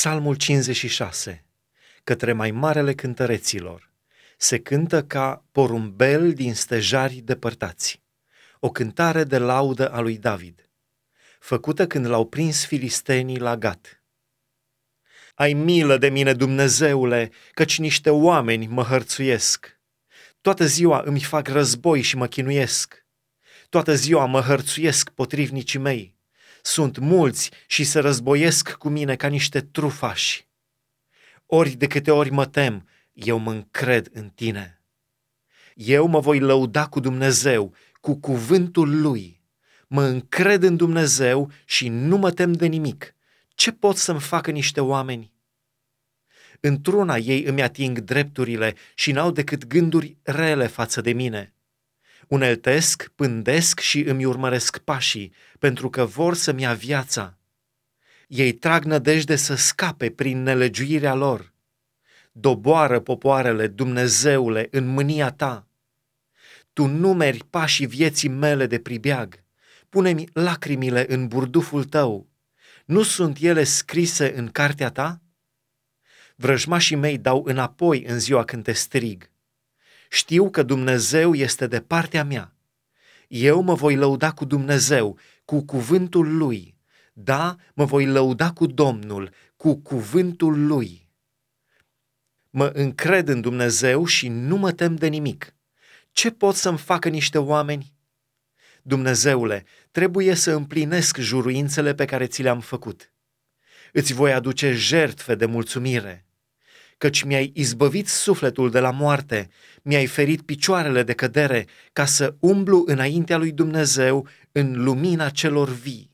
Psalmul 56, către mai marele cântăreților, se cântă ca porumbel din stejari depărtați, o cântare de laudă a lui David, făcută când l-au prins filistenii la Gat. Ai milă de mine, Dumnezeule, căci niște oameni mă hărțuiesc. Toată ziua îmi fac război și mă chinuiesc. Toată ziua mă hărțuiesc potrivnicii mei sunt mulți și se războiesc cu mine ca niște trufași. Ori de câte ori mă tem, eu mă încred în tine. Eu mă voi lăuda cu Dumnezeu, cu cuvântul Lui. Mă încred în Dumnezeu și nu mă tem de nimic. Ce pot să-mi facă niște oameni? Într-una ei îmi ating drepturile și n-au decât gânduri rele față de mine. Uneltesc, pândesc și îmi urmăresc pașii, pentru că vor să-mi ia viața. Ei trag nădejde să scape prin nelegiuirea lor. Doboară popoarele, Dumnezeule, în mânia ta. Tu numeri pașii vieții mele de pribeag. Pune-mi lacrimile în burduful tău. Nu sunt ele scrise în cartea ta? Vrăjmașii mei dau înapoi în ziua când te strig. Știu că Dumnezeu este de partea mea. Eu mă voi lăuda cu Dumnezeu, cu cuvântul Lui. Da, mă voi lăuda cu Domnul, cu cuvântul Lui. Mă încred în Dumnezeu și nu mă tem de nimic. Ce pot să-mi facă niște oameni? Dumnezeule, trebuie să împlinesc juruințele pe care ți le-am făcut. Îți voi aduce jertfe de mulțumire căci mi-ai izbăvit sufletul de la moarte, mi-ai ferit picioarele de cădere, ca să umblu înaintea lui Dumnezeu în lumina celor vii.